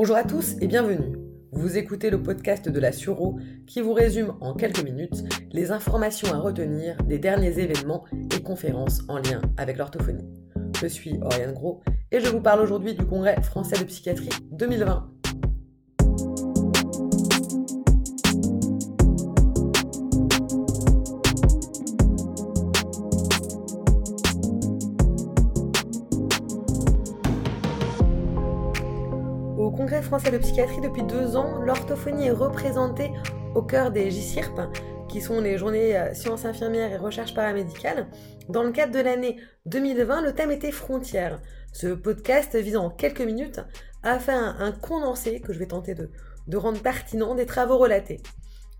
Bonjour à tous et bienvenue. Vous écoutez le podcast de la Suro qui vous résume en quelques minutes les informations à retenir des derniers événements et conférences en lien avec l'orthophonie. Je suis Oriane Gros et je vous parle aujourd'hui du Congrès français de psychiatrie 2020. Au Congrès français de psychiatrie, depuis deux ans, l'orthophonie est représentée au cœur des JCIRP, qui sont les journées euh, sciences infirmières et recherche paramédicale. Dans le cadre de l'année 2020, le thème était frontières. Ce podcast vise en quelques minutes à faire un, condensé que je vais tenter de, rendre pertinent des travaux relatés.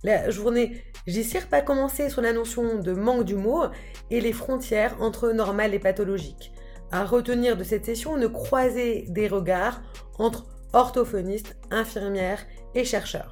La journée JCIRP a commencé sur la notion de manque du mot et les frontières entre normal et pathologique. À retenir de cette session, ne croiser des regards entre orthophonistes, infirmières et chercheurs.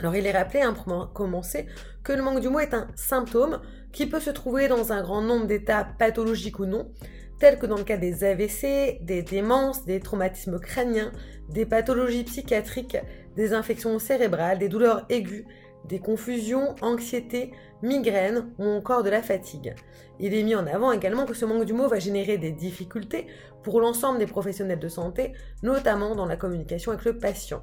Alors il est rappelé, hein, pour commencer, que le manque du mot est un symptôme qui peut se trouver dans un grand nombre d'états pathologiques ou non, tels que dans le cas des AVC, des démences, des traumatismes crâniens, des pathologies psychiatriques, des infections cérébrales, des douleurs aiguës, des confusions, anxiété, migraines ou encore de la fatigue. Il est mis en avant également que ce manque du mot va générer des difficultés pour l'ensemble des professionnels de santé, notamment dans la communication avec le patient.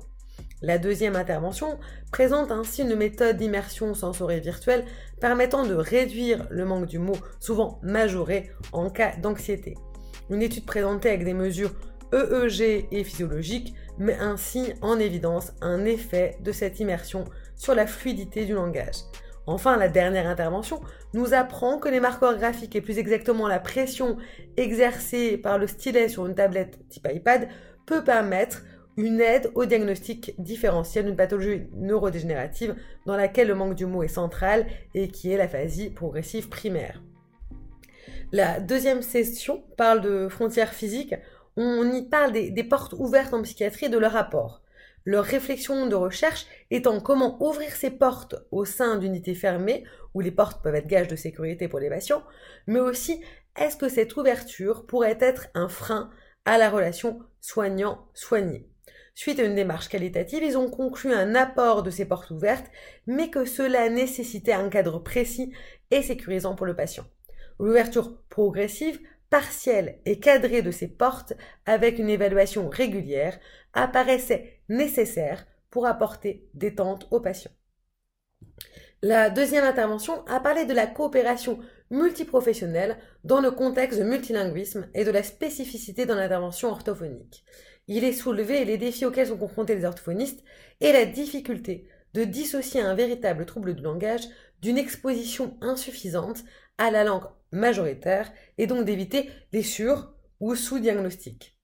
La deuxième intervention présente ainsi une méthode d'immersion sensorielle virtuelle permettant de réduire le manque du mot, souvent majoré en cas d'anxiété. Une étude présentée avec des mesures EEG et physiologiques met ainsi en évidence un effet de cette immersion sur la fluidité du langage. Enfin, la dernière intervention nous apprend que les marqueurs graphiques et plus exactement la pression exercée par le stylet sur une tablette type iPad peut permettre une aide au diagnostic différentiel d'une pathologie neurodégénérative dans laquelle le manque du mot est central et qui est l'aphasie progressive primaire. La deuxième session parle de frontières physiques. On y parle des, des portes ouvertes en psychiatrie et de leur rapport. Leur réflexion de recherche étant comment ouvrir ces portes au sein d'unités fermées, où les portes peuvent être gages de sécurité pour les patients, mais aussi est-ce que cette ouverture pourrait être un frein à la relation soignant-soigné? Suite à une démarche qualitative, ils ont conclu un apport de ces portes ouvertes, mais que cela nécessitait un cadre précis et sécurisant pour le patient. L'ouverture progressive partielle et cadrée de ces portes avec une évaluation régulière apparaissait nécessaire pour apporter détente aux patients. La deuxième intervention a parlé de la coopération multiprofessionnelle dans le contexte de multilinguisme et de la spécificité dans l'intervention orthophonique. Il est soulevé les défis auxquels sont confrontés les orthophonistes et la difficulté de dissocier un véritable trouble du langage d'une exposition insuffisante à la langue majoritaire et donc d'éviter les sur- ou sous-diagnostics.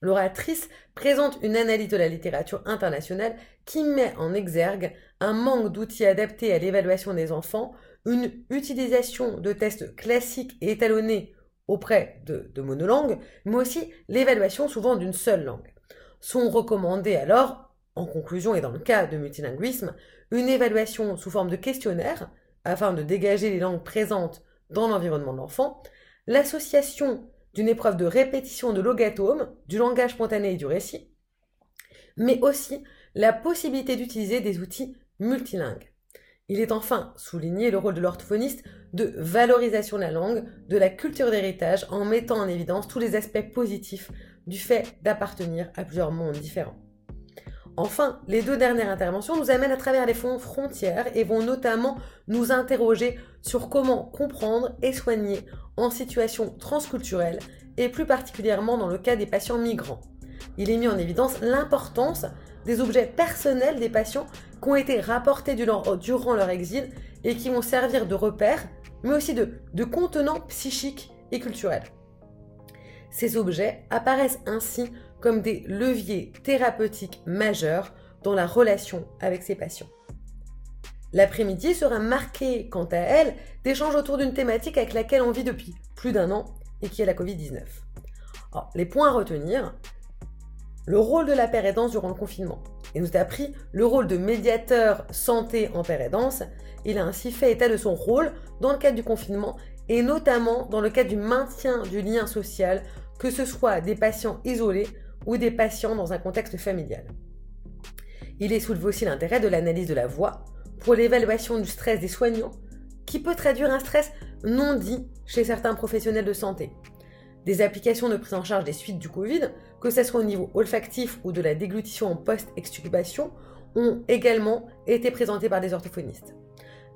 L'oratrice présente une analyse de la littérature internationale qui met en exergue un manque d'outils adaptés à l'évaluation des enfants, une utilisation de tests classiques et étalonnés auprès de, de monolangues, mais aussi l'évaluation souvent d'une seule langue. Sont recommandés alors, en conclusion et dans le cas de multilinguisme, une évaluation sous forme de questionnaire afin de dégager les langues présentes dans l'environnement de l'enfant, l'association d'une épreuve de répétition de logatome, du langage spontané et du récit, mais aussi la possibilité d'utiliser des outils multilingues. Il est enfin souligné le rôle de l'orthophoniste de valorisation de la langue, de la culture d'héritage, en mettant en évidence tous les aspects positifs du fait d'appartenir à plusieurs mondes différents. Enfin, les deux dernières interventions nous amènent à travers les fonds frontières et vont notamment nous interroger sur comment comprendre et soigner en situation transculturelle et plus particulièrement dans le cas des patients migrants. Il est mis en évidence l'importance des objets personnels des patients qui ont été rapportés durant leur exil et qui vont servir de repères, mais aussi de, de contenants psychiques et culturels. Ces objets apparaissent ainsi comme des leviers thérapeutiques majeurs dans la relation avec ses patients. L'après-midi sera marqué, quant à elle, d'échanges autour d'une thématique avec laquelle on vit depuis plus d'un an et qui est la Covid-19. les points à retenir, le rôle de la père durant le confinement. Il nous a appris le rôle de médiateur santé en père Il a ainsi fait état de son rôle dans le cadre du confinement et notamment dans le cadre du maintien du lien social, que ce soit des patients isolés ou des patients dans un contexte familial. Il est soulevé aussi l'intérêt de l'analyse de la voix pour l'évaluation du stress des soignants, qui peut traduire un stress non dit chez certains professionnels de santé. Des applications de prise en charge des suites du Covid, que ce soit au niveau olfactif ou de la déglutition en post-extubation, ont également été présentées par des orthophonistes.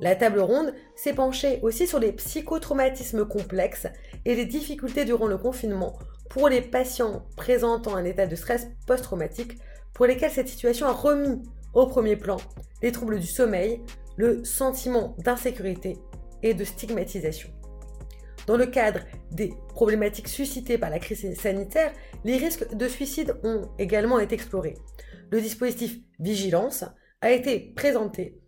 La table ronde s'est penchée aussi sur les psychotraumatismes complexes et les difficultés durant le confinement pour les patients présentant un état de stress post-traumatique pour lesquels cette situation a remis au premier plan les troubles du sommeil, le sentiment d'insécurité et de stigmatisation. Dans le cadre des problématiques suscitées par la crise sanitaire, les risques de suicide ont également été explorés. Le dispositif Vigilance a été présenté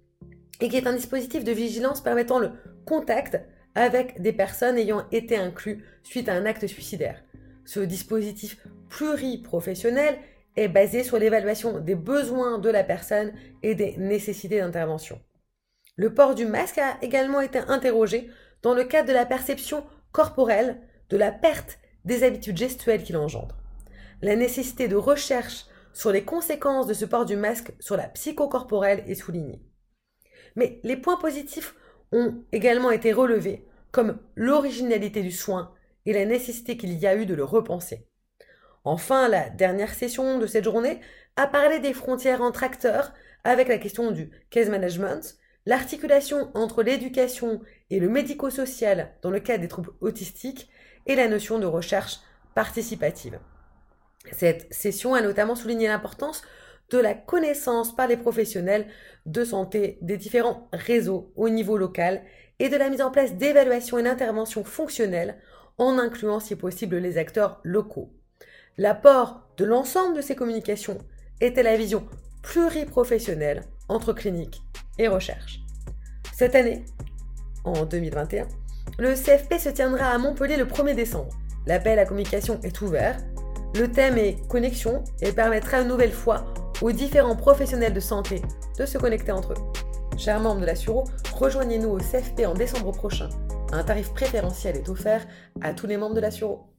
et qui est un dispositif de vigilance permettant le contact avec des personnes ayant été inclus suite à un acte suicidaire. Ce dispositif pluriprofessionnel est basé sur l'évaluation des besoins de la personne et des nécessités d'intervention. Le port du masque a également été interrogé dans le cadre de la perception corporelle de la perte des habitudes gestuelles qu'il engendre. La nécessité de recherche sur les conséquences de ce port du masque sur la psychocorporelle est soulignée. Mais les points positifs ont également été relevés, comme l'originalité du soin et la nécessité qu'il y a eu de le repenser. Enfin, la dernière session de cette journée a parlé des frontières entre acteurs avec la question du case management, l'articulation entre l'éducation et le médico-social dans le cadre des troubles autistiques et la notion de recherche participative. Cette session a notamment souligné l'importance de la connaissance par les professionnels de santé des différents réseaux au niveau local et de la mise en place d'évaluations et d'interventions fonctionnelles en incluant si possible les acteurs locaux. L'apport de l'ensemble de ces communications était la vision pluriprofessionnelle entre clinique et recherche. Cette année, en 2021, le CFP se tiendra à Montpellier le 1er décembre. L'appel à communication est ouvert. Le thème est connexion et permettra une nouvelle fois aux différents professionnels de santé de se connecter entre eux. Chers membres de la Suro, rejoignez-nous au CFP en décembre prochain. Un tarif préférentiel est offert à tous les membres de la Suro.